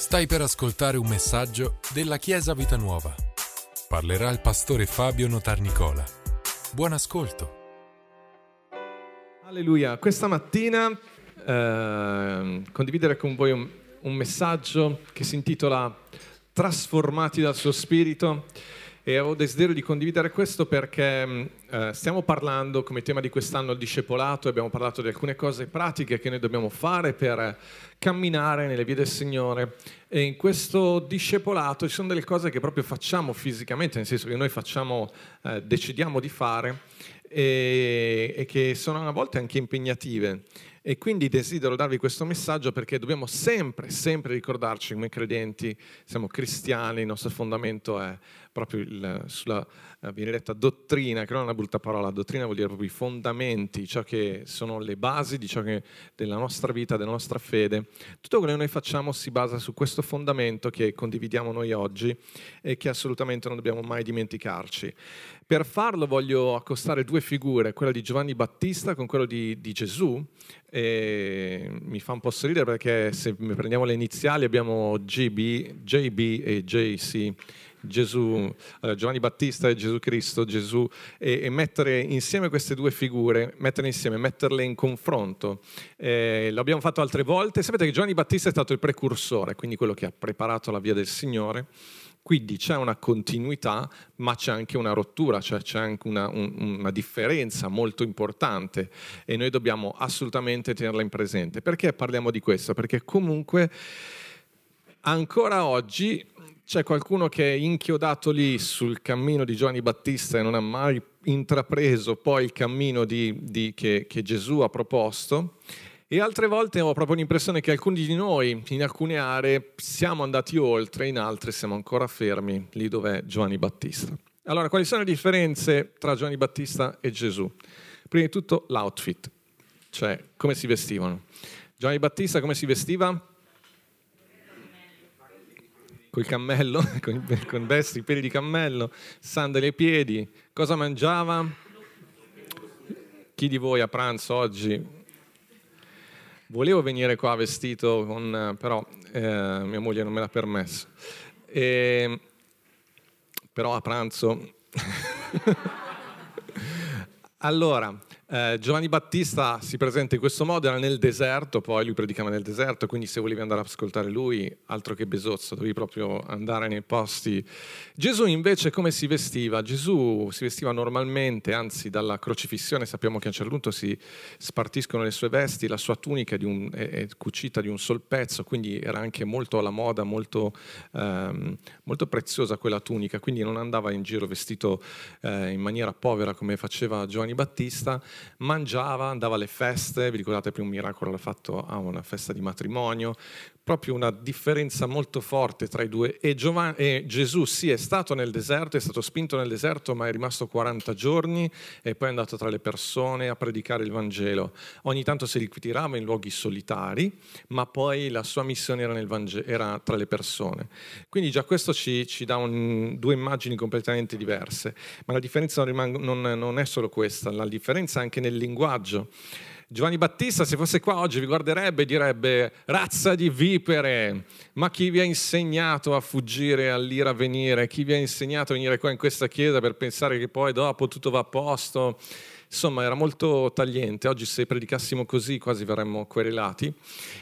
Stai per ascoltare un messaggio della Chiesa Vita Nuova. Parlerà il pastore Fabio Notarnicola. Buon ascolto. Alleluia, questa mattina eh, condividere con voi un, un messaggio che si intitola Trasformati dal suo spirito e ho desiderio di condividere questo perché mm, eh, stiamo parlando come tema di quest'anno il discepolato abbiamo parlato di alcune cose pratiche che noi dobbiamo fare per camminare nelle vie del Signore e in questo discepolato ci sono delle cose che proprio facciamo fisicamente, nel senso che noi facciamo, eh, decidiamo di fare e, e che sono a volte anche impegnative. E quindi desidero darvi questo messaggio perché dobbiamo sempre, sempre ricordarci come credenti, siamo cristiani, il nostro fondamento è proprio il, sulla eh, viene detta dottrina, che non è una brutta parola, dottrina vuol dire proprio i fondamenti, ciò che sono le basi che della nostra vita, della nostra fede. Tutto quello che noi facciamo si basa su questo fondamento che condividiamo noi oggi e che assolutamente non dobbiamo mai dimenticarci. Per farlo voglio accostare due figure, quella di Giovanni Battista con quella di, di Gesù. E mi fa un po' sorridere perché se prendiamo le iniziali abbiamo GB, JB e JC. Gesù, Giovanni Battista e Gesù Cristo, Gesù, e, e, mettere insieme queste due figure, metterle insieme, metterle in confronto. Eh, l'abbiamo fatto altre volte. Sapete che Giovanni Battista è stato il precursore, quindi quello che ha preparato la via del Signore. Quindi c'è una continuità, ma c'è anche una rottura, cioè c'è anche una, un, una, differenza molto importante e noi dobbiamo assolutamente tenerla in presente. Perché parliamo di questo? Perché comunque ancora oggi c'è qualcuno che è inchiodato lì sul cammino di Giovanni Battista e non ha mai intrapreso poi il cammino di, di, che, che Gesù ha proposto. E altre volte ho proprio l'impressione che alcuni di noi, in alcune aree, siamo andati oltre, in altre siamo ancora fermi lì dove è Giovanni Battista. Allora, quali sono le differenze tra Giovanni Battista e Gesù? Prima di tutto l'outfit, cioè come si vestivano. Giovanni Battista come si vestiva? col cammello, con, con vesti, peli di cammello, sandali ai piedi. Cosa mangiava? Chi di voi a pranzo oggi? Volevo venire qua vestito, con, però eh, mia moglie non me l'ha permesso. E, però a pranzo... allora, eh, Giovanni Battista si presenta in questo modo, era nel deserto, poi lui predicava nel deserto, quindi se volevi andare ad ascoltare lui, altro che besozzo, dovevi proprio andare nei posti. Gesù invece come si vestiva? Gesù si vestiva normalmente, anzi dalla crocifissione sappiamo che a un certo punto si spartiscono le sue vesti, la sua tunica è, un, è, è cucita di un sol pezzo, quindi era anche molto alla moda, molto, ehm, molto preziosa quella tunica, quindi non andava in giro vestito eh, in maniera povera come faceva Giovanni Battista, mangiava, andava alle feste, vi ricordate prima un miracolo l'ha fatto a una festa di matrimonio, proprio una differenza molto forte tra i due e, Giovanni, e, Gesù sì è stato nel deserto, è stato spinto nel deserto ma è rimasto 40 giorni e poi è andato tra le persone a predicare il Vangelo. Ogni tanto si ritirava in luoghi solitari ma poi la sua missione era, Vangelo, era tra le persone. Quindi già questo ci, ci dà un, due immagini completamente diverse, ma la differenza non, rimang- non, non è solo questa, la differenza è anche nel linguaggio. Giovanni Battista, se fosse qua oggi, vi guarderebbe e direbbe: Razza di vipere, ma chi vi ha insegnato a fuggire all'ira venire? Chi vi ha insegnato a venire qua in questa chiesa per pensare che poi dopo tutto va a posto? Insomma, era molto tagliente. Oggi, se predicassimo così, quasi verremmo querelati.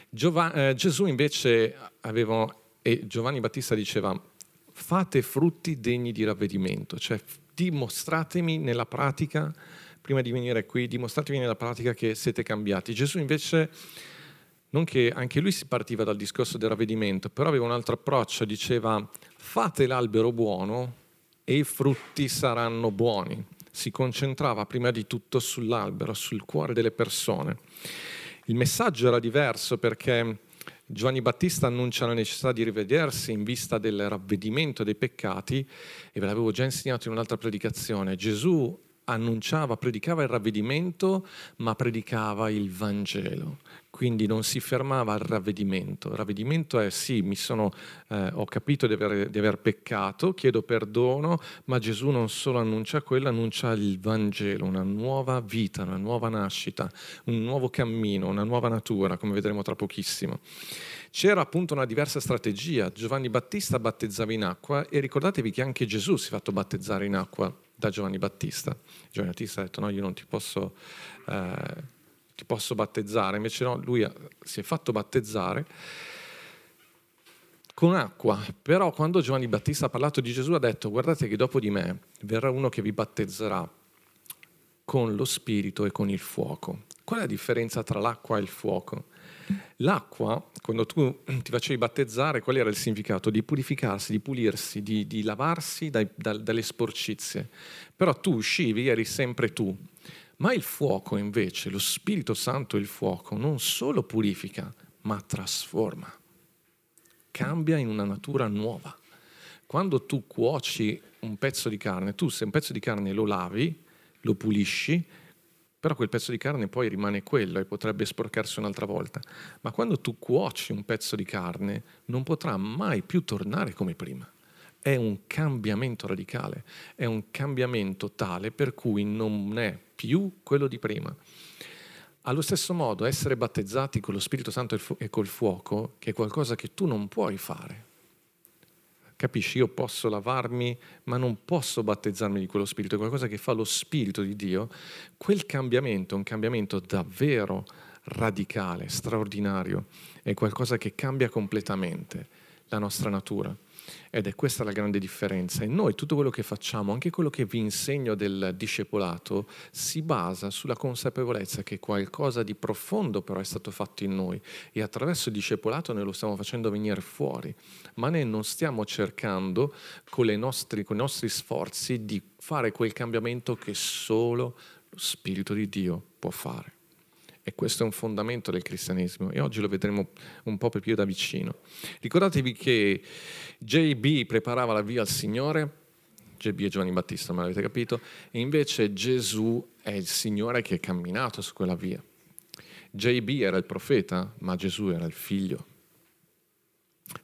Giov- eh, Gesù invece aveva, e Giovanni Battista diceva: Fate frutti degni di ravvedimento, cioè dimostratemi nella pratica prima di venire qui, dimostratevi nella pratica che siete cambiati. Gesù invece, non che anche lui si partiva dal discorso del ravvedimento, però aveva un altro approccio, diceva fate l'albero buono e i frutti saranno buoni. Si concentrava prima di tutto sull'albero, sul cuore delle persone. Il messaggio era diverso perché Giovanni Battista annuncia la necessità di rivedersi in vista del ravvedimento dei peccati e ve l'avevo già insegnato in un'altra predicazione. Gesù annunciava, predicava il ravvedimento, ma predicava il Vangelo. Quindi non si fermava al ravvedimento. Il ravvedimento è sì, sono, eh, ho capito di aver, di aver, peccato, chiedo perdono, ma Gesù non solo annuncia quello, annuncia il Vangelo, una nuova vita, una nuova nascita, un nuovo cammino, una nuova natura, come vedremo tra pochissimo. C'era appunto una diversa strategia. Giovanni Battista battezzava in acqua e ricordatevi che anche Gesù si è fatto battezzare in acqua da Giovanni Battista. Giovanni Battista ha detto no, io non ti posso, eh, ti posso battezzare, invece no, lui si è fatto battezzare con acqua, però quando Giovanni Battista ha parlato di Gesù ha detto guardate che dopo di me verrà uno che vi battezzerà con lo spirito e con il fuoco. Qual è la differenza tra l'acqua e il fuoco? L'acqua, quando tu ti facevi battezzare, qual era il significato? Di purificarsi, di pulirsi, di, di lavarsi dai, da, dalle sporcizie. Però tu uscivi, eri sempre tu. Ma il fuoco invece, lo Spirito Santo il fuoco, non solo purifica, ma trasforma. Cambia in una natura nuova. Quando tu cuoci un pezzo di carne, tu se un pezzo di carne lo lavi, lo pulisci, però quel pezzo di carne poi rimane quello e potrebbe sporcarsi un'altra volta. Ma quando tu cuoci un pezzo di carne non potrà mai più tornare come prima. È un cambiamento radicale, è un cambiamento tale per cui non è più quello di prima. Allo stesso modo, essere battezzati con lo Spirito Santo e col fuoco, che è qualcosa che tu non puoi fare, Capisci? Io posso lavarmi, ma non posso battezzarmi di quello spirito, è qualcosa che fa lo spirito di Dio. Quel cambiamento è un cambiamento davvero radicale, straordinario, è qualcosa che cambia completamente la nostra natura. Ed è questa la grande differenza. E noi tutto quello che facciamo, anche quello che vi insegno del discepolato, si basa sulla consapevolezza che qualcosa di profondo però è stato fatto in noi e attraverso il discepolato noi lo stiamo facendo venire fuori. Ma noi non stiamo cercando con, nostri, con i nostri sforzi di fare quel cambiamento che solo lo Spirito di Dio può fare. E questo è un fondamento del cristianesimo e oggi lo vedremo un po' più da vicino. Ricordatevi che JB preparava la via al Signore, JB è Giovanni Battista, ma l'avete capito, e invece Gesù è il Signore che è camminato su quella via. JB era il profeta, ma Gesù era il figlio.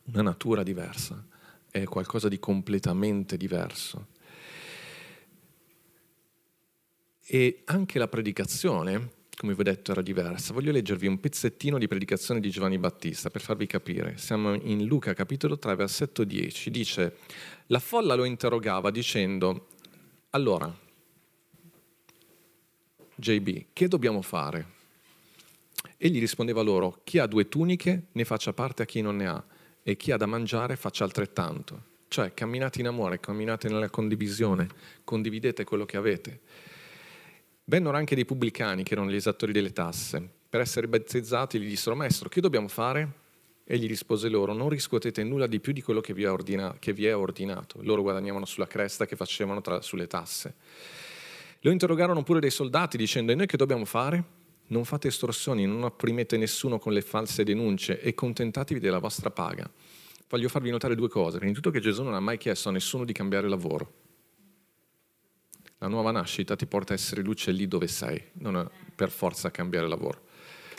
Una natura diversa, è qualcosa di completamente diverso. E anche la predicazione come vi ho detto, era diversa. Voglio leggervi un pezzettino di predicazione di Giovanni Battista per farvi capire. Siamo in Luca capitolo 3, versetto 10. Dice, la folla lo interrogava dicendo, allora, JB, che dobbiamo fare? Egli rispondeva loro, chi ha due tuniche ne faccia parte a chi non ne ha, e chi ha da mangiare faccia altrettanto. Cioè, camminate in amore, camminate nella condivisione, condividete quello che avete. Vennero anche dei pubblicani, che erano gli esattori delle tasse. Per essere battezzati gli dissero, Maestro, che dobbiamo fare? E gli rispose loro, non riscuotete nulla di più di quello che vi, ordina, che vi è ordinato. Loro guadagnavano sulla cresta che facevano tra, sulle tasse. Lo interrogarono pure dei soldati dicendo, e noi che dobbiamo fare? Non fate estorsioni, non opprimete nessuno con le false denunce e contentatevi della vostra paga. Voglio farvi notare due cose. Prima di tutto che Gesù non ha mai chiesto a nessuno di cambiare lavoro la nuova nascita ti porta a essere luce lì dove sei, non per forza a cambiare lavoro.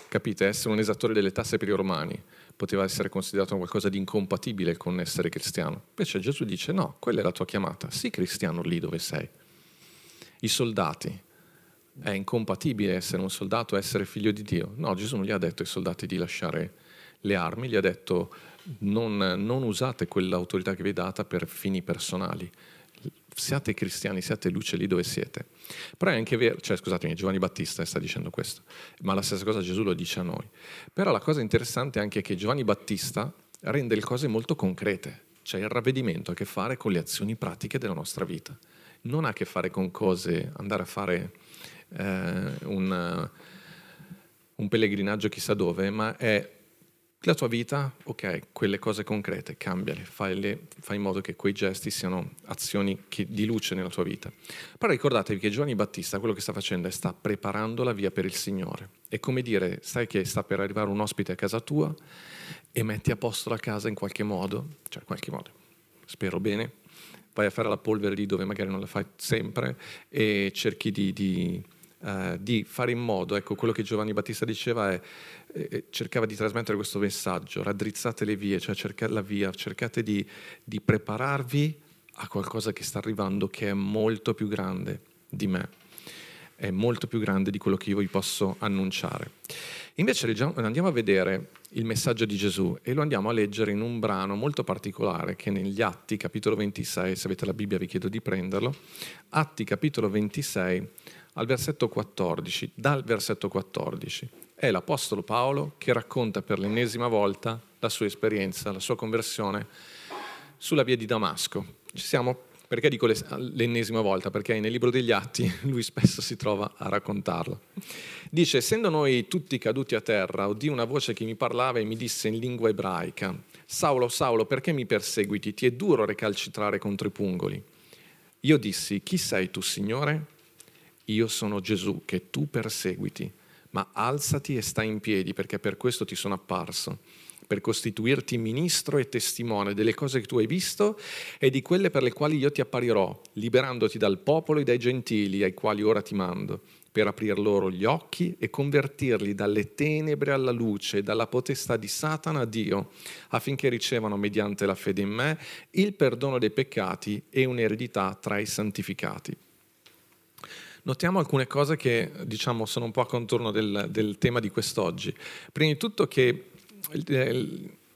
Capite? Essere un esattore delle tasse per i romani poteva essere considerato qualcosa di incompatibile con essere cristiano. Invece Gesù dice no, quella è la tua chiamata, sii cristiano lì dove sei. I soldati, è incompatibile essere un soldato essere figlio di Dio. No, Gesù non gli ha detto ai soldati di lasciare le armi, gli ha detto non, non usate quell'autorità che vi è data per fini personali, siate cristiani, siate luce lì dove siete. Però è anche vero, cioè scusatemi, Giovanni Battista sta dicendo questo, ma la stessa cosa Gesù lo dice a noi. Però la cosa interessante è anche che Giovanni Battista rende le cose molto concrete, cioè il ravvedimento ha a che fare con le azioni pratiche della nostra vita, non ha a che fare con cose, andare a fare eh, un, un pellegrinaggio chissà dove, ma è la tua vita, ok, quelle cose concrete, cambiale, fai, fai in modo che quei gesti siano azioni che, di luce nella tua vita. Però ricordatevi che Giovanni Battista quello che sta facendo è sta preparando la via per il Signore. È come dire, sai che sta per arrivare un ospite a casa tua e metti a posto la casa in qualche modo, cioè in qualche modo, spero bene, vai a fare la polvere lì dove magari non la fai sempre e cerchi di, di, uh, di fare in modo, ecco quello che Giovanni Battista diceva è, eh, cercava di trasmettere questo messaggio, raddrizzate le vie, cioè cercate la via, cercate di, di prepararvi a qualcosa che sta arrivando che è molto più grande di me, è molto più grande di quello che io vi posso annunciare. Invece andiamo a vedere il messaggio di Gesù e lo andiamo a leggere in un brano molto particolare che negli Atti, capitolo 26, se avete la Bibbia vi chiedo di prenderlo, Atti, capitolo 26, al versetto 14, dal versetto 14. È l'Apostolo Paolo che racconta per l'ennesima volta la sua esperienza, la sua conversione sulla via di Damasco. Ci siamo? Perché dico l'ennesima volta? Perché nel libro degli Atti lui spesso si trova a raccontarlo. Dice, essendo noi tutti caduti a terra, udì una voce che mi parlava e mi disse in lingua ebraica, Saulo, Saulo, perché mi perseguiti? Ti è duro recalcitrare contro i pungoli. Io dissi, chi sei tu, Signore? Io sono Gesù che tu perseguiti, ma alzati e stai in piedi perché per questo ti sono apparso per costituirti ministro e testimone delle cose che tu hai visto e di quelle per le quali io ti apparirò, liberandoti dal popolo e dai gentili ai quali ora ti mando, per aprir loro gli occhi e convertirli dalle tenebre alla luce, dalla potestà di Satana a Dio, affinché ricevano mediante la fede in me il perdono dei peccati e un'eredità tra i santificati. Notiamo alcune cose che diciamo sono un po' a contorno del, del tema di quest'oggi. Prima di tutto che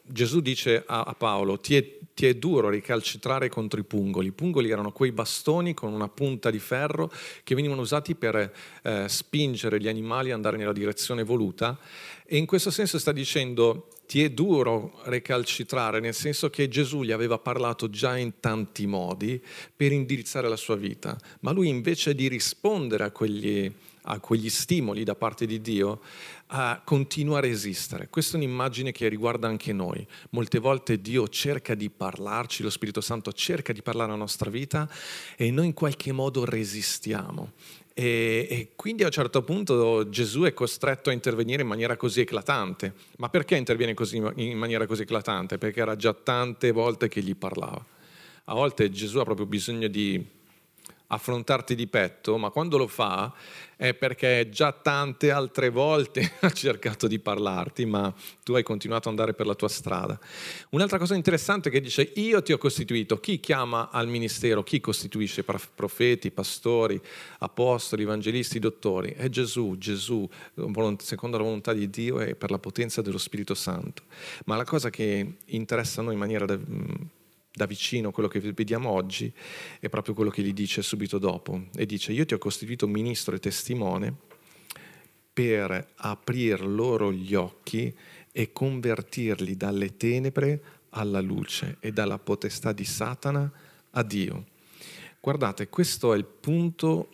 Gesù dice a, Paolo, ti è, ti è, duro ricalcitrare contro i pungoli. I pungoli erano quei bastoni con una punta di ferro che venivano usati per eh, spingere gli animali ad andare nella direzione voluta. E in questo senso sta dicendo, ti è duro recalcitrare, nel senso che Gesù gli aveva parlato già in tanti modi per indirizzare la sua vita, ma lui invece di rispondere a quegli, a quegli stimoli da parte di Dio, uh, continua a resistere. Questa è un'immagine che riguarda anche noi. Molte volte Dio cerca di parlarci, lo Spirito Santo cerca di parlare alla nostra vita e noi in qualche modo resistiamo. E, e, quindi a un certo punto Gesù è costretto a intervenire in maniera così eclatante. Ma perché interviene così, in maniera così eclatante? Perché era già tante volte che gli parlava. A volte Gesù ha proprio bisogno di affrontarti di petto, ma quando lo fa è perché già tante altre volte ha cercato di parlarti, ma tu hai continuato ad andare per la tua strada. Un'altra cosa interessante è che dice, io ti ho costituito, chi chiama al ministero, chi costituisce profeti, pastori, apostoli, evangelisti, dottori? È Gesù, Gesù, secondo la volontà di Dio e per la potenza dello Spirito Santo. Ma la cosa che interessa a noi in maniera da vicino quello che vediamo oggi è proprio quello che gli dice subito dopo. E dice io ti ho costituito ministro e testimone per aprir loro gli occhi e convertirli dalle tenebre alla luce e dalla potestà di Satana a Dio. Guardate, questo è il punto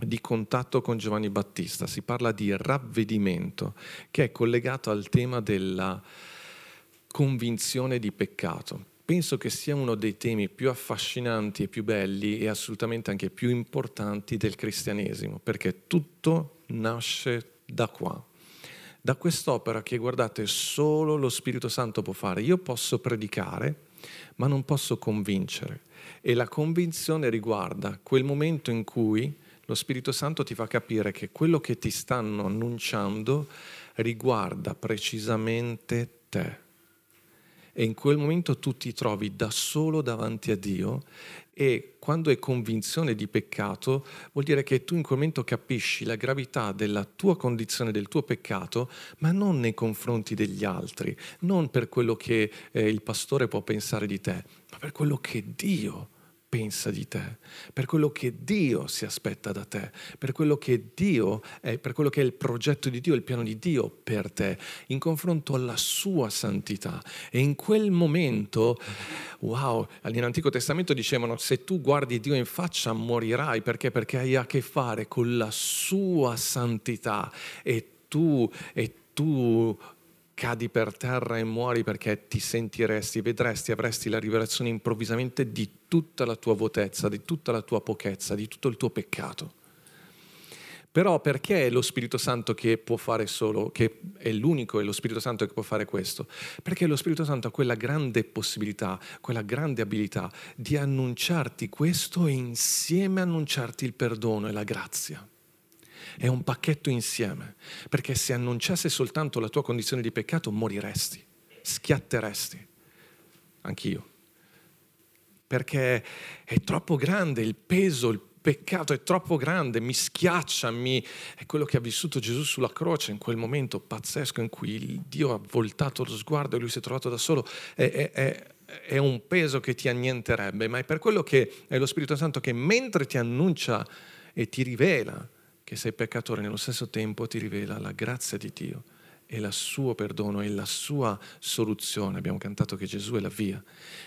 di contatto con Giovanni Battista, si parla di ravvedimento che è collegato al tema della convinzione di peccato penso che sia uno dei temi più affascinanti e più belli e assolutamente anche più importanti del cristianesimo, perché tutto nasce da qua. Da quest'opera che guardate solo lo Spirito Santo può fare. Io posso predicare, ma non posso convincere. E la convinzione riguarda quel momento in cui lo Spirito Santo ti fa capire che quello che ti stanno annunciando riguarda precisamente te e in quel momento tu ti trovi da solo davanti a Dio e quando è convinzione di peccato vuol dire che tu in quel momento capisci la gravità della tua condizione, del tuo peccato, ma non nei confronti degli altri, non per quello che eh, il pastore può pensare di te, ma per quello che Dio pensa di te, per quello che Dio si aspetta da te, per quello che Dio è, per quello che è il progetto di Dio, il piano di Dio per te, in confronto alla sua santità. E in quel momento, wow, nell'Antico Testamento dicevano se tu guardi Dio in faccia morirai, perché? Perché hai a che fare con la sua santità e tu, e tu cadi per terra e muori perché ti sentiresti, vedresti, avresti la rivelazione improvvisamente di tutta la tua vuotezza, di tutta la tua pochezza, di tutto il tuo peccato. Però perché è lo Spirito Santo che può fare solo, che è l'unico, è lo Spirito Santo che può fare questo? Perché lo Spirito Santo ha quella grande possibilità, quella grande abilità di annunciarti questo e insieme annunciarti il perdono e la grazia. È un pacchetto insieme, perché se annunciasse soltanto la tua condizione di peccato moriresti, schiatteresti. Anch'io. Perché è troppo grande il peso, il peccato è troppo grande, mi schiaccia, mi... è quello che ha vissuto Gesù sulla croce in quel momento pazzesco in cui Dio ha voltato lo sguardo e lui si è trovato da solo. È, è, è, è un peso che ti annienterebbe, ma è per quello che è lo Spirito Santo che mentre ti annuncia e ti rivela che sei peccatore, nello stesso tempo ti rivela la grazia di Dio e il suo perdono e la sua soluzione. Abbiamo cantato che Gesù è la via.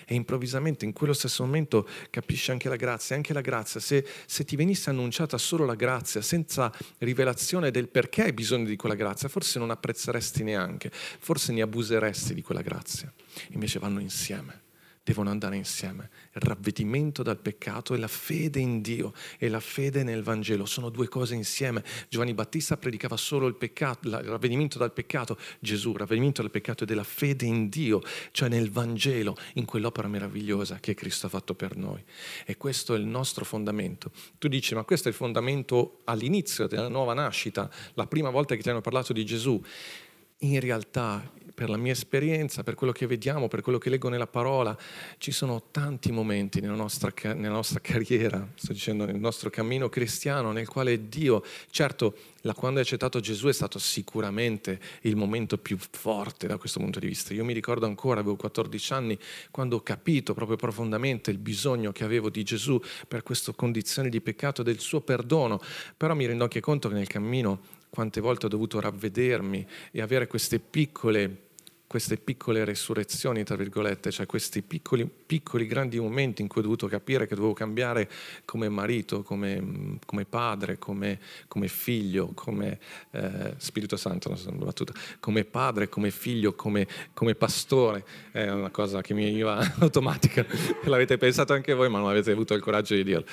E improvvisamente in quello stesso momento capisci anche la grazia. Anche la grazia, se, se ti venisse annunciata solo la grazia, senza rivelazione del perché hai bisogno di quella grazia, forse non apprezzeresti neanche, forse ne abuseresti di quella grazia. Invece vanno insieme devono andare insieme. Il ravvedimento dal peccato e la fede in Dio e la fede nel Vangelo sono due cose insieme. Giovanni Battista predicava solo il, peccato, il ravvedimento dal peccato, Gesù, il ravvedimento dal peccato e della fede in Dio, cioè nel Vangelo, in quell'opera meravigliosa che Cristo ha fatto per noi. E questo è il nostro fondamento. Tu dici, ma questo è il fondamento all'inizio della nuova nascita, la prima volta che ti hanno parlato di Gesù. In realtà per la mia esperienza, per quello che vediamo, per quello che leggo nella parola, ci sono tanti momenti nella nostra, nella nostra carriera, sto dicendo nel nostro cammino cristiano, nel quale Dio, certo, la, quando hai accettato Gesù è stato sicuramente il momento più forte da questo punto di vista. Io mi ricordo ancora, avevo 14 anni, quando ho capito proprio profondamente il bisogno che avevo di Gesù per questa condizione di peccato del suo perdono, però mi rendo anche conto che nel cammino quante volte ho dovuto ravvedermi e avere queste piccole queste piccole resurrezioni, tra virgolette, cioè questi piccoli, piccoli, grandi momenti in cui ho dovuto capire che dovevo cambiare come marito, come, come padre, come, come, figlio, come eh, Spirito Santo, non battuta, come padre, come figlio, come, come, pastore. È una cosa che mi veniva automatica, l'avete pensato anche voi, ma non avete avuto il coraggio di dirlo.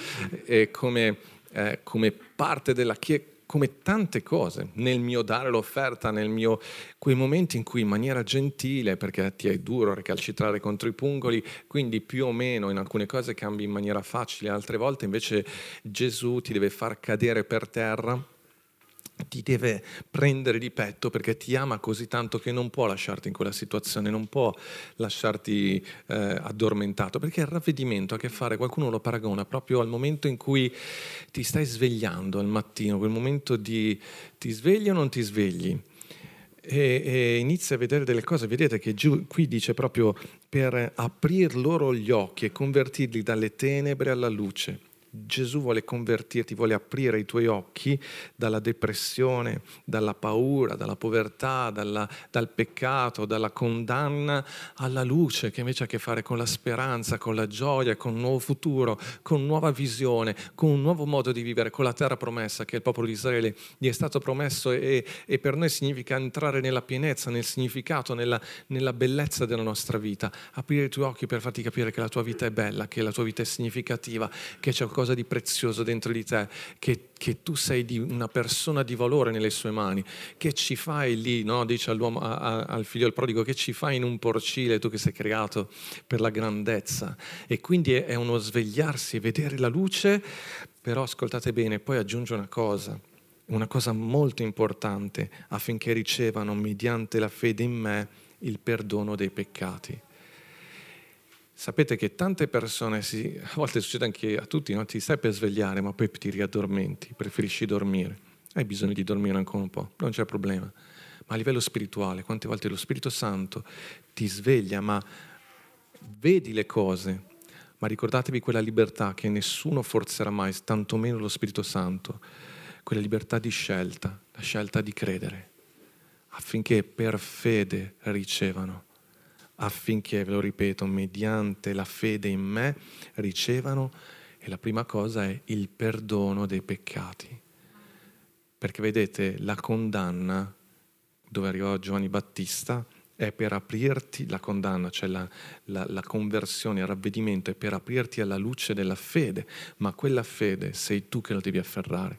E come, eh, come parte della Chiesa come tante cose, nel mio dare l'offerta, nel mio, quei momenti in cui in maniera gentile, perché ti è duro recalcitrare contro i pungoli, quindi più o meno in alcune cose cambi in maniera facile, altre volte invece Gesù ti deve far cadere per terra ti deve prendere di petto perché ti ama così tanto che non può lasciarti in quella situazione, non può lasciarti eh, addormentato, perché il ravvedimento ha a che fare, qualcuno lo paragona proprio al momento in cui ti stai svegliando al mattino, quel momento di ti svegli o non ti svegli. E, e inizi a vedere delle cose, vedete che giù, qui dice proprio per aprir loro gli occhi e convertirli dalle tenebre alla luce Gesù vuole convertirti, vuole aprire i tuoi occhi dalla depressione, dalla paura, dalla povertà, dalla, dal peccato, dalla condanna alla luce che invece ha a che fare con la speranza, con la gioia, con un nuovo futuro, con nuova visione, con un nuovo modo di vivere, con la terra promessa che il popolo di Israele gli è stato promesso e, e per noi significa entrare nella pienezza, nel significato, nella, nella bellezza della nostra vita, aprire i tuoi occhi per farti capire che la tua vita è bella, che la tua vita è significativa, che c'è qualcosa qualcosa di prezioso dentro di te, che, che tu sei una persona di valore nelle sue mani, che ci fai lì, no? dice a, a, al figlio del prodigo, che ci fai in un porcile tu che sei creato per la grandezza. E quindi è, è uno svegliarsi, vedere la luce, però ascoltate bene, poi aggiunge una cosa una cosa molto importante affinché ricevano mediante la fede in me il perdono dei peccati. Sapete che tante persone, si, a volte succede anche a tutti, no? ti stai per svegliare ma poi ti riaddormenti, preferisci dormire. Hai bisogno di dormire ancora un po', non c'è problema. Ma a livello spirituale, quante volte lo Spirito Santo ti sveglia, ma vedi le cose, ma ricordatevi quella libertà che nessuno forzerà mai, tantomeno lo Spirito Santo, quella libertà di scelta, la scelta di credere, affinché per fede ricevano affinché, ve lo ripeto, mediante la fede in me ricevano, e la prima cosa è il perdono dei peccati. Perché vedete, la condanna, dove arrivò Giovanni Battista, è per aprirti, la condanna, cioè la, la, la, conversione, il ravvedimento, è per aprirti alla luce della fede, ma quella fede sei tu che la devi afferrare.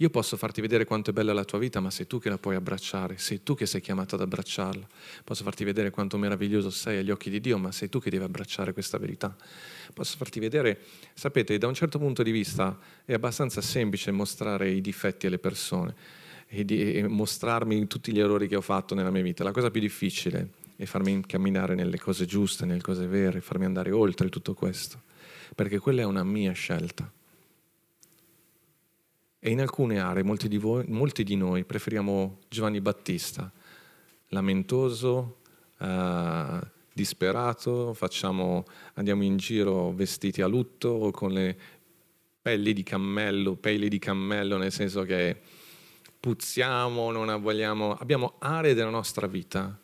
Io posso farti vedere quanto è bella la tua vita, ma sei tu che la puoi abbracciare, sei tu che sei chiamato ad abbracciarla. Posso farti vedere quanto meraviglioso sei agli occhi di Dio, ma sei tu che devi abbracciare questa verità. Posso farti vedere, sapete, da un certo punto di vista è abbastanza semplice mostrare i difetti alle persone e, di, e mostrarmi tutti gli errori che ho fatto nella mia vita. La cosa più difficile è farmi camminare nelle cose giuste, nelle cose vere, farmi andare oltre tutto questo, perché quella è una mia scelta. E in alcune aree molti di, voi, molti di noi preferiamo Giovanni Battista, lamentoso, eh, disperato, facciamo, andiamo in giro vestiti a lutto o con le pelli di cammello, peli di cammello, nel senso che puzziamo, non vogliamo, abbiamo aree della nostra vita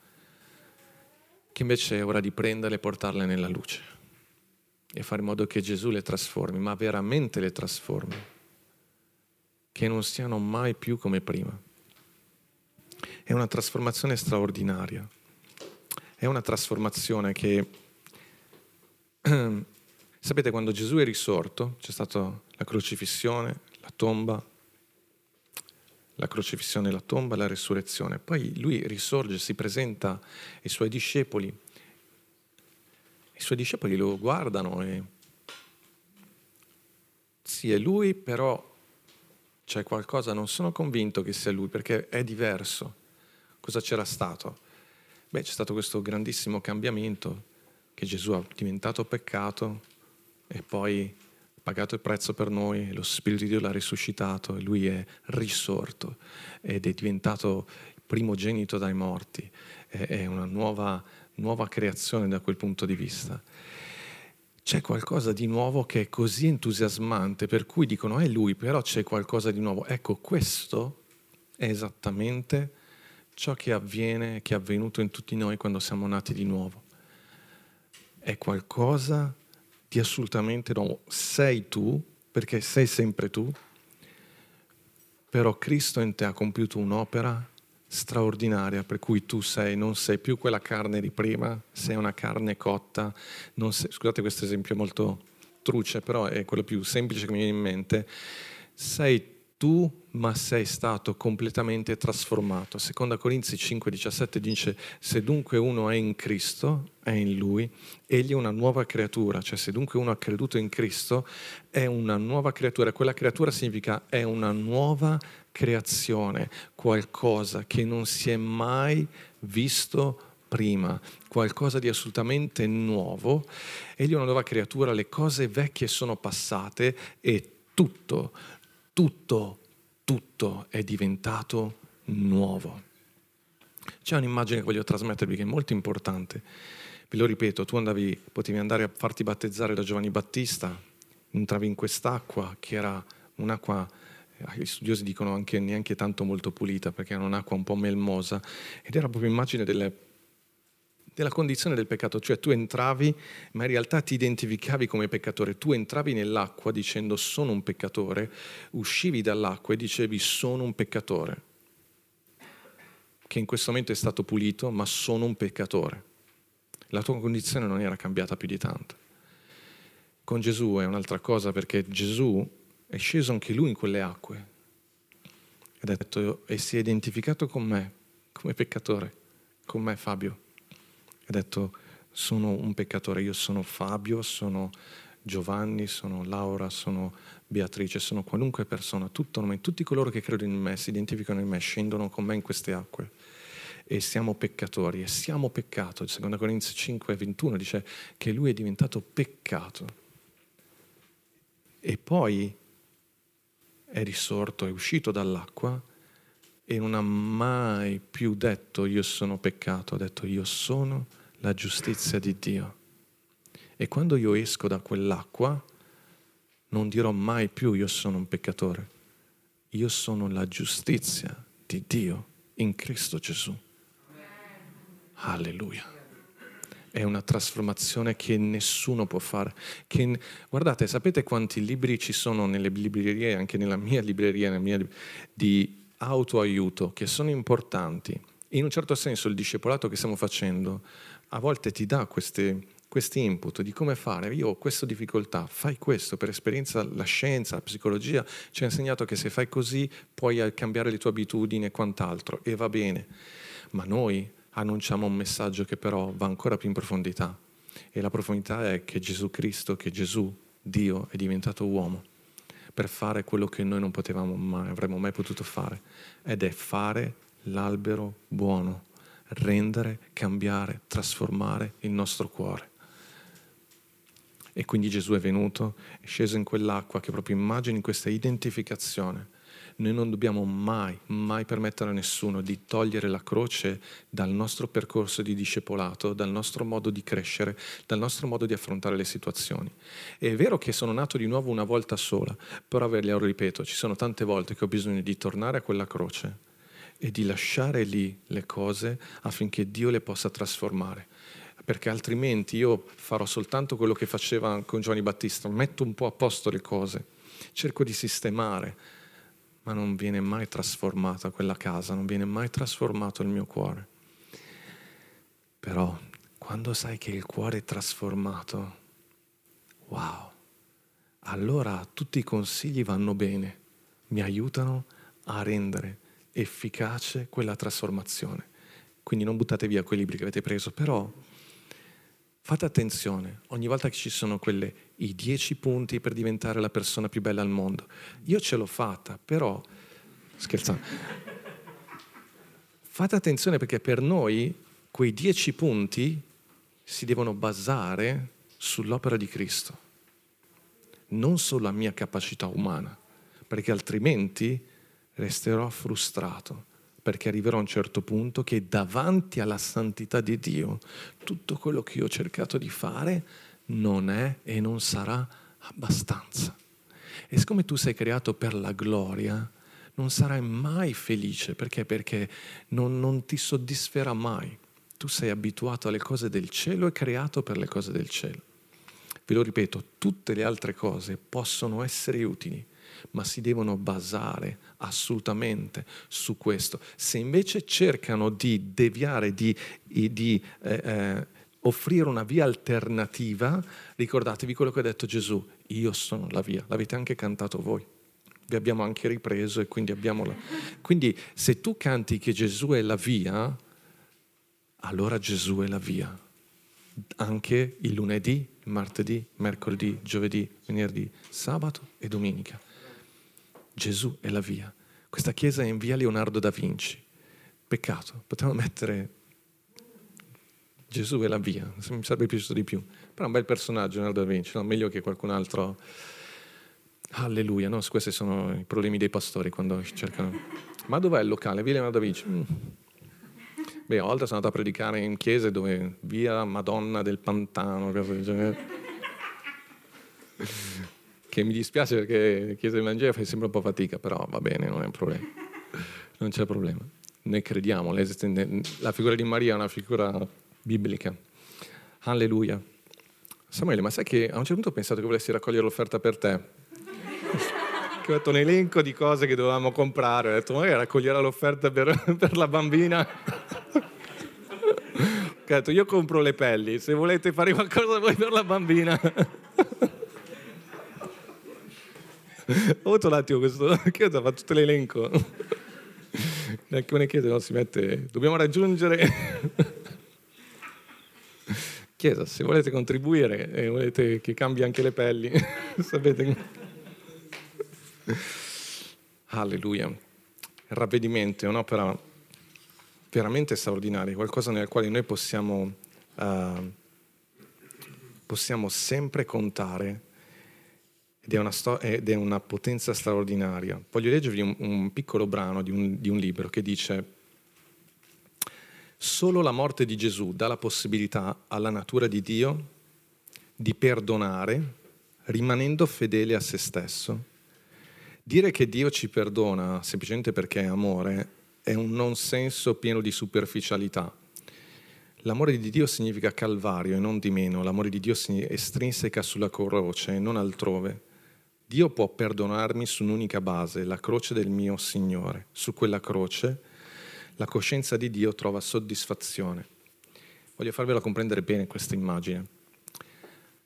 che invece è ora di prenderle e portarle nella luce e fare in modo che Gesù le trasformi, ma veramente le trasformi che non siano mai più come prima. È una trasformazione straordinaria. È una trasformazione che, sapete, quando Gesù è risorto, c'è stata la crocifissione, la tomba, la crocifissione, la tomba, la resurrezione. Poi lui risorge, si presenta ai suoi discepoli. I suoi discepoli lo guardano e sì, è lui, però c'è qualcosa, non sono convinto che sia lui perché è diverso. Cosa c'era stato? Beh, c'è stato questo grandissimo cambiamento che Gesù ha diventato peccato e poi ha pagato il prezzo per noi, lo Spirito di Dio l'ha risuscitato e lui è risorto ed è diventato primogenito dai morti, è una nuova, nuova creazione da quel punto di vista c'è qualcosa di nuovo che è così entusiasmante, per cui dicono è lui, però c'è qualcosa di nuovo. Ecco, questo è esattamente ciò che avviene, che è avvenuto in tutti noi quando siamo nati di nuovo. È qualcosa di assolutamente nuovo. Sei tu, perché sei sempre tu, però Cristo in te ha compiuto un'opera straordinaria per cui tu sei, non sei più quella carne di prima, sei una carne cotta. Sei, scusate questo esempio molto truce, però è quello più semplice che mi viene in mente. Sei tu, ma sei stato completamente trasformato. Seconda Corinzi 5:17 dice: Se dunque uno è in Cristo, è in Lui, egli è una nuova creatura. Cioè, se dunque uno ha creduto in Cristo, è una nuova creatura. Quella creatura significa è una nuova creazione, qualcosa che non si è mai visto prima, qualcosa di assolutamente nuovo. Egli è una nuova creatura, le cose vecchie sono passate e tutto, tutto, tutto è diventato nuovo. C'è un'immagine che voglio trasmettervi che è molto importante. Ve lo ripeto, tu andavi, potevi andare a farti battezzare da Giovanni Battista, entravi in quest'acqua che era un'acqua gli studiosi dicono anche neanche tanto molto pulita perché era un'acqua un po' melmosa ed era proprio immagine delle, della condizione del peccato, cioè tu entravi ma in realtà ti identificavi come peccatore, tu entravi nell'acqua dicendo sono un peccatore, uscivi dall'acqua e dicevi sono un peccatore, che in questo momento è stato pulito ma sono un peccatore. La tua condizione non era cambiata più di tanto. Con Gesù è un'altra cosa perché Gesù è sceso anche lui in quelle acque ed ha detto, e si è identificato con me come peccatore, con me Fabio. Ha detto, sono un peccatore, io sono Fabio, sono Giovanni, sono Laura, sono Beatrice, sono qualunque persona, tutto tutti coloro che credono in me, si identificano in me, scendono con me in queste acque e siamo peccatori e siamo peccato. Secondo Corinzi 5, 21 dice che lui è diventato peccato. E poi è risorto, è uscito dall'acqua e non ha mai più detto io sono peccato, ha detto io sono la giustizia di Dio. E quando io esco da quell'acqua non dirò mai più io sono un peccatore, io sono la giustizia di Dio in Cristo Gesù. Alleluia è una trasformazione che nessuno può fare. Che, guardate, sapete quanti libri ci sono nelle librerie, anche nella mia libreria, nella mia, di autoaiuto, che sono importanti. In un certo senso il discepolato che stiamo facendo a volte ti dà queste, questi input di come fare, io ho questa difficoltà, fai questo, per esperienza la scienza, la psicologia ci ha insegnato che se fai così puoi cambiare le tue abitudini e quant'altro e va bene, ma noi annunciamo un messaggio che però va ancora più in profondità e la profondità è che Gesù Cristo, che Gesù, Dio, è diventato uomo per fare quello che noi non potevamo mai, avremmo mai potuto fare ed è fare l'albero buono, rendere, cambiare, trasformare il nostro cuore. E quindi Gesù è venuto, è sceso in quell'acqua che proprio immagini questa identificazione. Noi non dobbiamo mai, mai permettere a nessuno di togliere la croce dal nostro percorso di discepolato, dal nostro modo di crescere, dal nostro modo di affrontare le situazioni. È vero che sono nato di nuovo una volta sola, però ve lo ripeto, ci sono tante volte che ho bisogno di tornare a quella croce e di lasciare lì le cose affinché Dio le possa trasformare perché altrimenti io farò soltanto quello che faceva con Giovanni Battista, metto un po' a posto le cose, cerco di sistemare, ma non viene mai trasformata quella casa, non viene mai trasformato il mio cuore. Però quando sai che il cuore è trasformato, wow, allora tutti i consigli vanno bene, mi aiutano a rendere efficace quella trasformazione. Quindi non buttate via quei libri che avete preso, però Fate attenzione, ogni volta che ci sono quelle, i dieci punti per diventare la persona più bella al mondo. Io ce l'ho fatta, però, scherzando, fate attenzione perché per noi quei dieci punti si devono basare sull'opera di Cristo, non sulla mia capacità umana, perché altrimenti resterò frustrato perché arriverò a un certo punto che davanti alla santità di Dio tutto quello che io ho cercato di fare non è e non sarà abbastanza. E siccome tu sei creato per la gloria, non sarai mai felice perché? Perché non, non ti soddisferà mai. Tu sei abituato alle cose del cielo e creato per le cose del cielo. Ve lo ripeto, tutte le altre cose possono essere utili, ma si devono basare assolutamente su questo. Se invece cercano di deviare, di, di eh, eh, offrire una via alternativa, ricordatevi quello che ha detto Gesù, io sono la via, l'avete anche cantato voi. Vi abbiamo anche ripreso e quindi abbiamo la... Quindi se tu canti che Gesù è la via, allora Gesù è la via. Anche il lunedì, martedì, mercoledì, giovedì, venerdì, sabato e domenica. Gesù è la via. Questa chiesa è in via Leonardo da Vinci. Peccato, potevamo mettere Gesù è la via, mi sarebbe piaciuto di più. Però è un bel personaggio Leonardo da Vinci, no? meglio che qualcun altro. Alleluia, no? Questi sono i problemi dei pastori quando cercano. Ma dov'è il locale? Via Leonardo da Vinci. Mm. Beh, a volte sono andato a predicare in chiese dove via Madonna del Pantano, cose del genere che mi dispiace perché Chiesa del Vangelo fai sempre un po' fatica, però va bene, non è un problema. Non c'è problema. Noi crediamo, la figura di Maria è una figura biblica. Alleluia. Samuele, ma sai che a un certo punto ho pensato che volessi raccogliere l'offerta per te? che ho fatto un elenco di cose che dovevamo comprare, ho detto magari raccoglierà l'offerta per, per la bambina. ho detto io compro le pelli, se volete fare qualcosa voi per la bambina. ho avuto un attimo questo, che ho fatto tutto l'elenco. Neanche una chiesa no, si mette, dobbiamo raggiungere... Chiesa, se volete contribuire e volete che cambi anche le pelli, sapete... Alleluia. Il ravvedimento è un'opera veramente straordinaria, qualcosa nel quale noi possiamo, uh, possiamo sempre contare ed è, sto- ed è una, potenza straordinaria. Voglio leggervi un, un piccolo brano di un, di un libro che dice Solo la morte di Gesù dà la possibilità alla natura di Dio di perdonare rimanendo fedele a se stesso. Dire che Dio ci perdona semplicemente perché è amore è un non senso pieno di superficialità. L'amore di Dio significa calvario e non di meno, l'amore di Dio è estrinseca sulla croce e non altrove. Dio può perdonarmi su un'unica base, la croce del mio Signore. Su quella croce la coscienza di Dio trova soddisfazione. Voglio farvela comprendere bene questa immagine.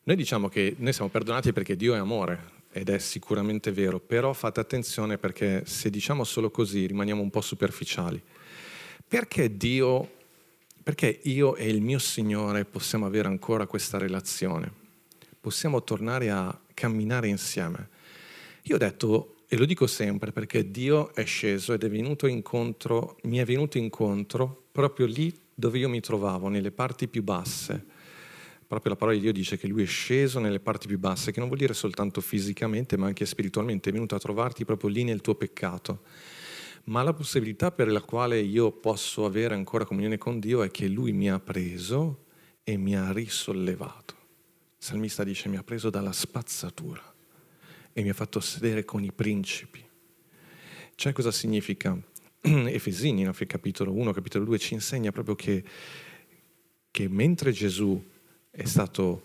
Noi diciamo che noi siamo perdonati perché Dio è amore, ed è sicuramente vero, però fate attenzione perché se diciamo solo così rimaniamo un po' superficiali. Perché Dio, perché io e il mio Signore possiamo avere ancora questa relazione? Possiamo tornare a camminare insieme. Io ho detto, e lo dico sempre, perché Dio è sceso ed è venuto incontro, mi è venuto incontro proprio lì dove io mi trovavo, nelle parti più basse proprio la parola di Dio dice che lui è sceso nelle parti più basse, che non vuol dire soltanto fisicamente, ma anche spiritualmente, è venuto a trovarti proprio lì nel tuo peccato. Ma la possibilità per la quale io posso avere ancora comunione con Dio è che lui mi ha preso e mi ha risollevato. Il salmista dice mi ha preso dalla spazzatura e mi ha fatto sedere con i principi. Cioè cosa significa? Efesini, capitolo 1, capitolo 2, ci insegna proprio che, che mentre Gesù è stato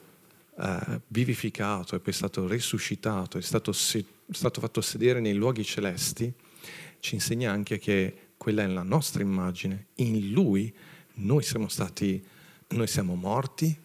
uh, vivificato, è poi stato risuscitato, è stato, se- stato fatto sedere nei luoghi celesti, ci insegna anche che quella è la nostra immagine. In Lui noi siamo stati, noi siamo morti,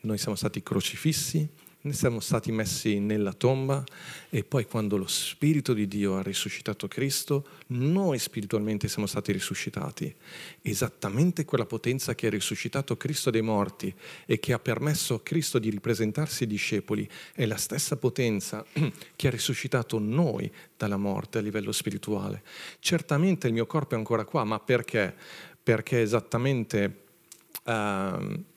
noi siamo stati crocifissi, ne siamo stati messi nella tomba e poi quando lo Spirito di Dio ha risuscitato Cristo, noi spiritualmente siamo stati risuscitati. Esattamente quella potenza che ha risuscitato Cristo dai morti e che ha permesso a Cristo di ripresentarsi ai discepoli è la stessa potenza che ha risuscitato noi dalla morte a livello spirituale. Certamente il mio corpo è ancora qua, ma perché? Perché esattamente... Uh,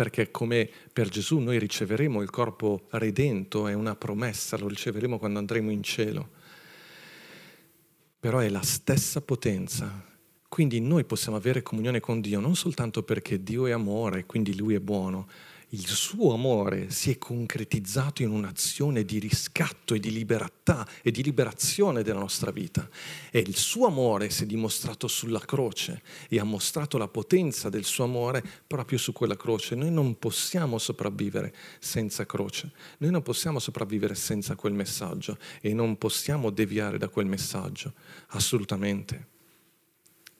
perché come per Gesù noi riceveremo il corpo redento, è una promessa, lo riceveremo quando andremo in cielo. Però è la stessa potenza. Quindi noi possiamo avere comunione con Dio non soltanto perché Dio è amore, quindi Lui è buono, il suo amore si è concretizzato in un'azione di riscatto e di libertà e di liberazione della nostra vita. E il suo amore si è dimostrato sulla croce e ha mostrato la potenza del suo amore proprio su quella croce. Noi non possiamo sopravvivere senza croce, noi non possiamo sopravvivere senza quel messaggio e non possiamo deviare da quel messaggio, assolutamente.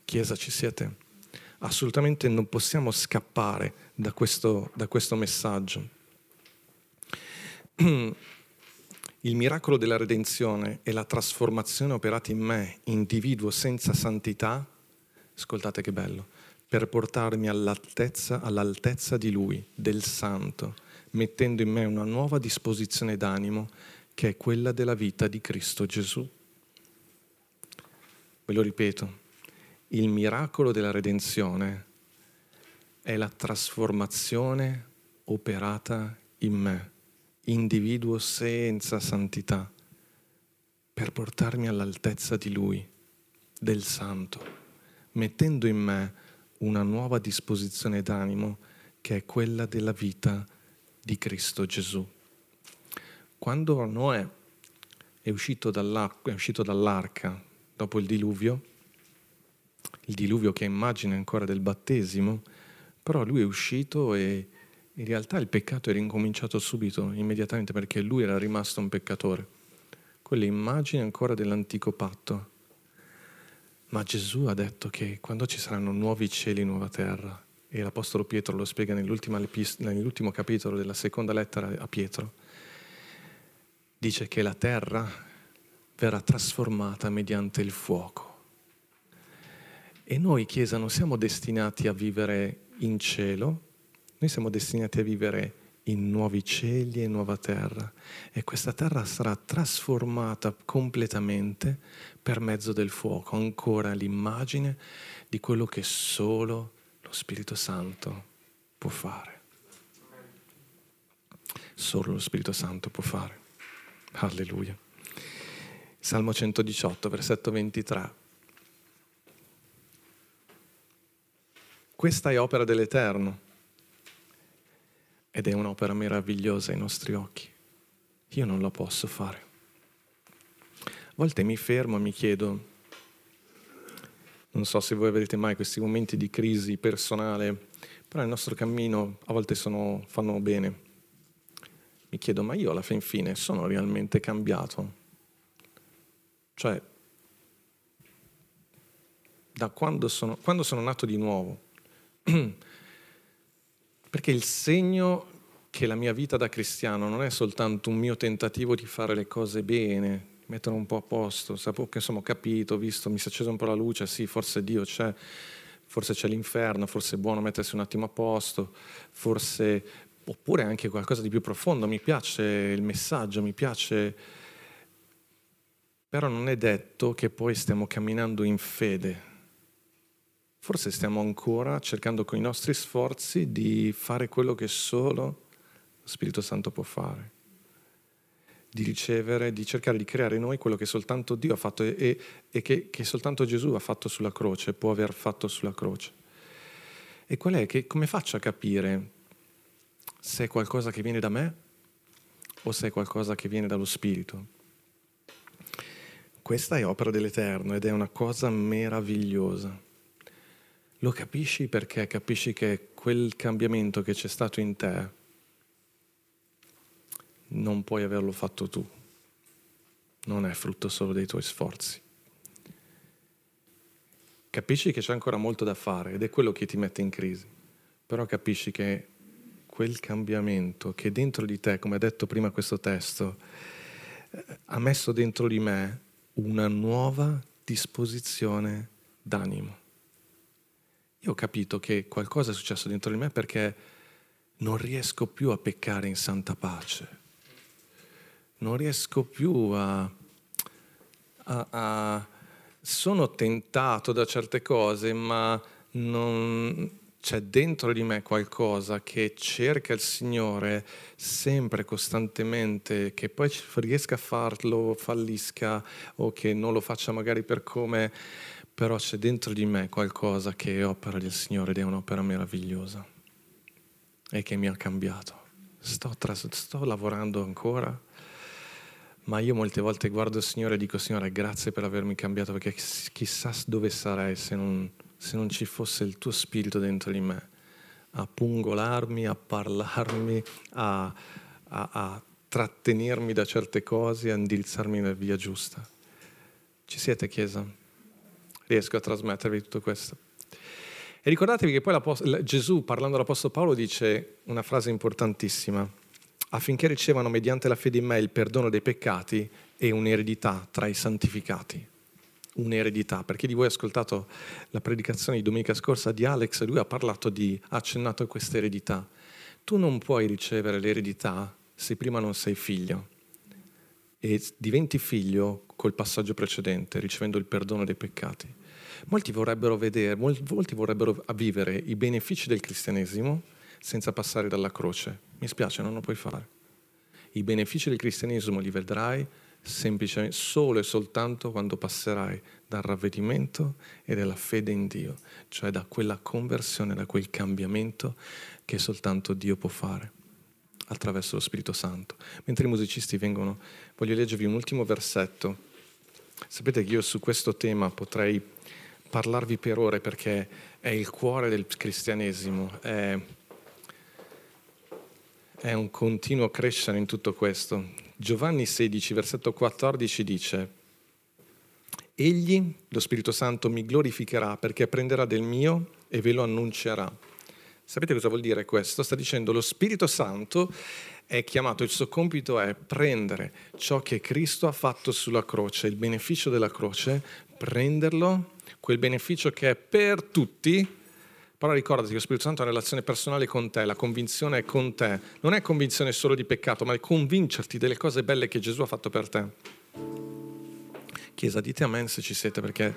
Chiesa, ci siete? assolutamente non possiamo scappare da questo, da questo messaggio. Il miracolo della redenzione e la trasformazione operata in me, individuo senza santità, ascoltate che bello, per portarmi all'altezza, all'altezza di Lui, del Santo, mettendo in me una nuova disposizione d'animo che è quella della vita di Cristo Gesù. Ve lo ripeto, il miracolo della redenzione è la trasformazione operata in me, individuo senza santità, per portarmi all'altezza di Lui, del Santo, mettendo in me una nuova disposizione d'animo che è quella della vita di Cristo Gesù. Quando Noè è uscito, è uscito dall'arca dopo il diluvio, il diluvio che è immagine ancora del battesimo, però lui è uscito e in realtà il peccato era incominciato subito, immediatamente, perché lui era rimasto un peccatore. Quella immagine ancora dell'antico patto. Ma Gesù ha detto che quando ci saranno nuovi cieli e nuova terra, e l'Apostolo Pietro lo spiega nell'ultimo capitolo della seconda lettera a Pietro, dice che la terra verrà trasformata mediante il fuoco. E noi, Chiesa, non siamo destinati a vivere in cielo, noi siamo destinati a vivere in nuovi cieli e nuova terra. E questa terra sarà trasformata completamente per mezzo del fuoco, ancora l'immagine di quello che solo lo Spirito Santo può fare. Solo lo Spirito Santo può fare. Alleluia. Salmo 118, versetto 23. Questa è opera dell'Eterno ed è un'opera meravigliosa ai nostri occhi. Io non la posso fare. A volte mi fermo e mi chiedo, non so se voi avete mai questi momenti di crisi personale, però il nostro cammino a volte sono, fanno bene. Mi chiedo, ma io alla fin fine sono realmente cambiato? Cioè, da quando sono, quando sono nato di nuovo, Perché il segno che la mia vita da cristiano non è soltanto un mio tentativo di fare le cose bene, mettere un po' a posto, sapevo che insomma ho capito, ho visto, mi si è accesa un po' la luce, sì, forse Dio c'è, forse c'è l'inferno, forse è buono mettersi un attimo a posto, forse oppure anche qualcosa di più profondo, mi piace il messaggio, mi piace però non è detto che poi stiamo camminando in fede. Forse stiamo ancora cercando con i nostri sforzi di fare quello che solo lo Spirito Santo può fare di ricevere, di cercare di creare in noi quello che soltanto Dio ha fatto e, e che, che, soltanto Gesù ha fatto sulla croce, può aver fatto sulla croce. E qual è? Che, come faccio a capire se è qualcosa che viene da me o se è qualcosa che viene dallo Spirito? Questa è opera dell'Eterno ed è una cosa meravigliosa. Lo capisci perché capisci che quel cambiamento che c'è stato in te non puoi averlo fatto tu, non è frutto solo dei tuoi sforzi. Capisci che c'è ancora molto da fare ed è quello che ti mette in crisi, però capisci che quel cambiamento che dentro di te, come ha detto prima questo testo, ha messo dentro di me una nuova disposizione d'animo. Io ho capito che qualcosa è successo dentro di me perché non riesco più a peccare in santa pace. Non riesco più a, a, a, sono tentato da certe cose, ma non, c'è dentro di me qualcosa che cerca il Signore sempre, costantemente, che poi riesca a farlo, fallisca o che non lo faccia magari per come, però c'è dentro di me qualcosa che è opera del Signore ed è un'opera meravigliosa e che mi ha cambiato. Sto, tras- sto lavorando ancora ma io molte volte guardo il Signore e dico Signore grazie per avermi cambiato perché chissà dove sarei se non, se non ci fosse il tuo spirito dentro di me a pungolarmi, a parlarmi, a, a, a trattenermi da certe cose, a indirizzarmi nella via giusta. Ci siete Chiesa? Riesco a trasmettervi tutto questo? E ricordatevi che poi Gesù, parlando all'Apostolo Paolo, dice una frase importantissima affinché ricevano mediante la fede in me il perdono dei peccati e un'eredità tra i santificati. Un'eredità. Per chi di voi ha ascoltato la predicazione di domenica scorsa di Alex, lui ha parlato di, ha accennato a questa eredità. Tu non puoi ricevere l'eredità se prima non sei figlio e diventi figlio col passaggio precedente, ricevendo il perdono dei peccati. Molti vorrebbero vedere, molti vorrebbero vivere i benefici del cristianesimo senza passare dalla croce mi spiace, non lo puoi fare. I benefici del cristianesimo li vedrai semplicemente solo e soltanto quando passerai dal ravvedimento e dalla fede in Dio, cioè da quella conversione, da quel cambiamento che soltanto Dio può fare attraverso lo Spirito Santo. Mentre i musicisti vengono, voglio leggervi un ultimo versetto. Sapete che io su questo tema potrei parlarvi per ore perché è il cuore del cristianesimo. È è un continuo crescere in tutto questo. Giovanni 16, versetto 14 dice, Egli, lo Spirito Santo, mi glorificherà perché prenderà del mio e ve lo annuncerà. Sapete cosa vuol dire questo? Sta dicendo lo Spirito Santo è chiamato, il suo compito è prendere ciò che Cristo ha fatto sulla croce, il beneficio della croce, prenderlo, quel beneficio che è per tutti, però ricordati che lo Spirito Santo ha una relazione personale con te, la convinzione è con te. Non è convinzione solo di peccato, ma è convincerti delle cose belle che Gesù ha fatto per te. Chiesa, dite amen se ci siete, perché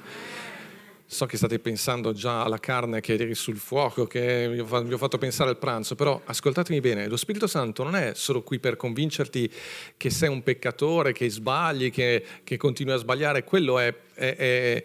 so che state pensando già alla carne che eri sul fuoco, che vi ho fatto pensare al pranzo, però ascoltatemi bene, lo Spirito Santo non è solo qui per convincerti che sei un peccatore, che sbagli, che, che continui a sbagliare, quello è, è, è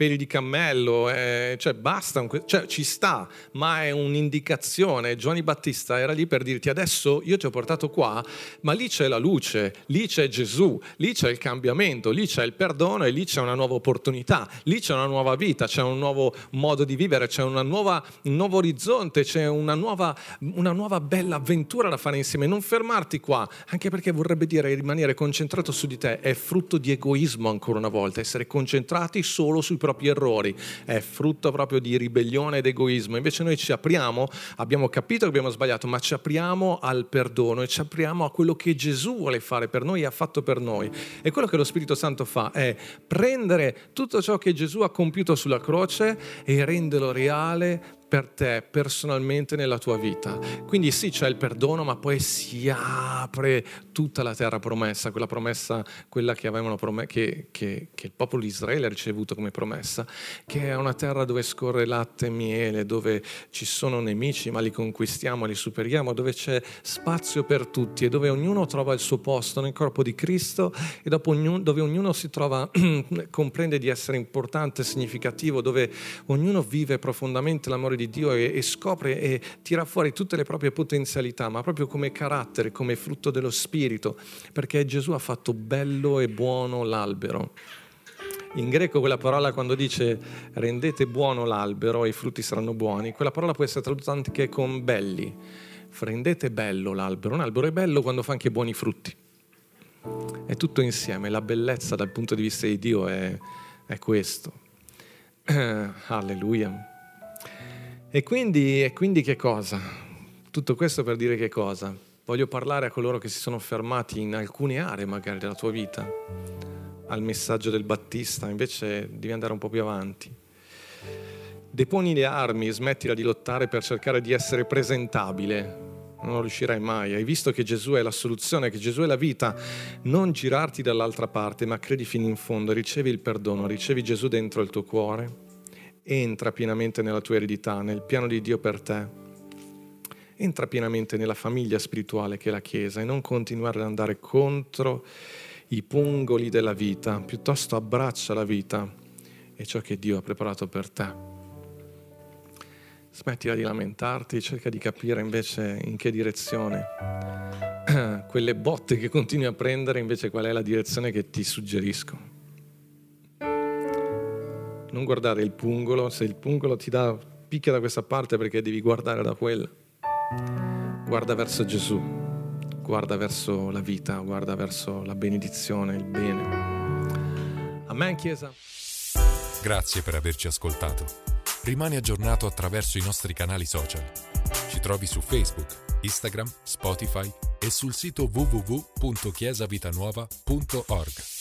peli di cammello, eh, cioè basta, cioè, ci sta, ma è un'indicazione. Giovanni Battista era lì per dirti adesso io ti ho portato qua, ma lì c'è la luce, lì c'è Gesù, lì c'è il cambiamento, lì c'è il perdono e lì c'è una nuova opportunità, lì c'è una nuova vita, c'è un nuovo modo di vivere, c'è nuova, un nuovo orizzonte, c'è una nuova, una nuova bella avventura da fare insieme. Non fermarti qua, anche perché vorrebbe dire rimanere concentrato su di te, è frutto di egoismo ancora una volta, essere concentrati solo sui problemi propri errori, è frutto proprio di ribellione ed egoismo. Invece noi ci apriamo, abbiamo capito che abbiamo sbagliato, ma ci apriamo al perdono e ci apriamo a quello che Gesù vuole fare per noi e ha fatto per noi. E quello che lo Spirito Santo fa è prendere tutto ciò che Gesù ha compiuto sulla croce e renderlo reale per te personalmente nella tua vita. Quindi sì, c'è il perdono, ma poi si apre tutta la terra promessa, quella promessa, quella che, prom- che, che, che il popolo di Israele ha ricevuto come promessa, che è una terra dove scorre latte e miele, dove ci sono nemici, ma li conquistiamo, li superiamo, dove c'è spazio per tutti e dove ognuno trova il suo posto nel corpo di Cristo e ognuno, dove ognuno si trova, comprende di essere importante, significativo, dove ognuno vive profondamente l'amore di di Dio e, e scopre e tira fuori tutte le proprie potenzialità, ma proprio come carattere, come frutto dello Spirito, perché Gesù ha fatto bello e buono l'albero. In greco quella parola quando dice rendete buono l'albero i frutti saranno buoni, quella parola può essere tradotta anche con belli. Rendete bello l'albero. Un albero è bello quando fa anche buoni frutti. È tutto insieme, la bellezza dal punto di vista di Dio è, è questo. Alleluia. E quindi, e quindi che cosa? Tutto questo per dire che cosa? Voglio parlare a coloro che si sono fermati in alcune aree magari della tua vita, al messaggio del Battista, invece devi andare un po' più avanti. Deponi le armi, smettila di lottare per cercare di essere presentabile, non riuscirai mai. Hai visto che Gesù è la soluzione, che Gesù è la vita. Non girarti dall'altra parte, ma credi fino in fondo, ricevi il perdono, ricevi Gesù dentro il tuo cuore entra pienamente nella tua eredità, nel piano di Dio per te. Entra pienamente nella famiglia spirituale che è la Chiesa e non continuare ad andare contro i pungoli della vita, piuttosto abbraccia la vita e ciò che Dio ha preparato per te. Smettila di lamentarti, cerca di capire invece in che direzione. Quelle botte che continui a prendere, invece qual è la direzione che ti suggerisco non guardare il pungolo, se il pungolo ti dà picchia da questa parte perché devi guardare da quella. Guarda verso Gesù, guarda verso la vita, guarda verso la benedizione, il bene. Amen, Chiesa. Grazie per averci ascoltato. Rimani aggiornato attraverso i nostri canali social. Ci trovi su Facebook, Instagram, Spotify e sul sito www.chiesavitanuova.org.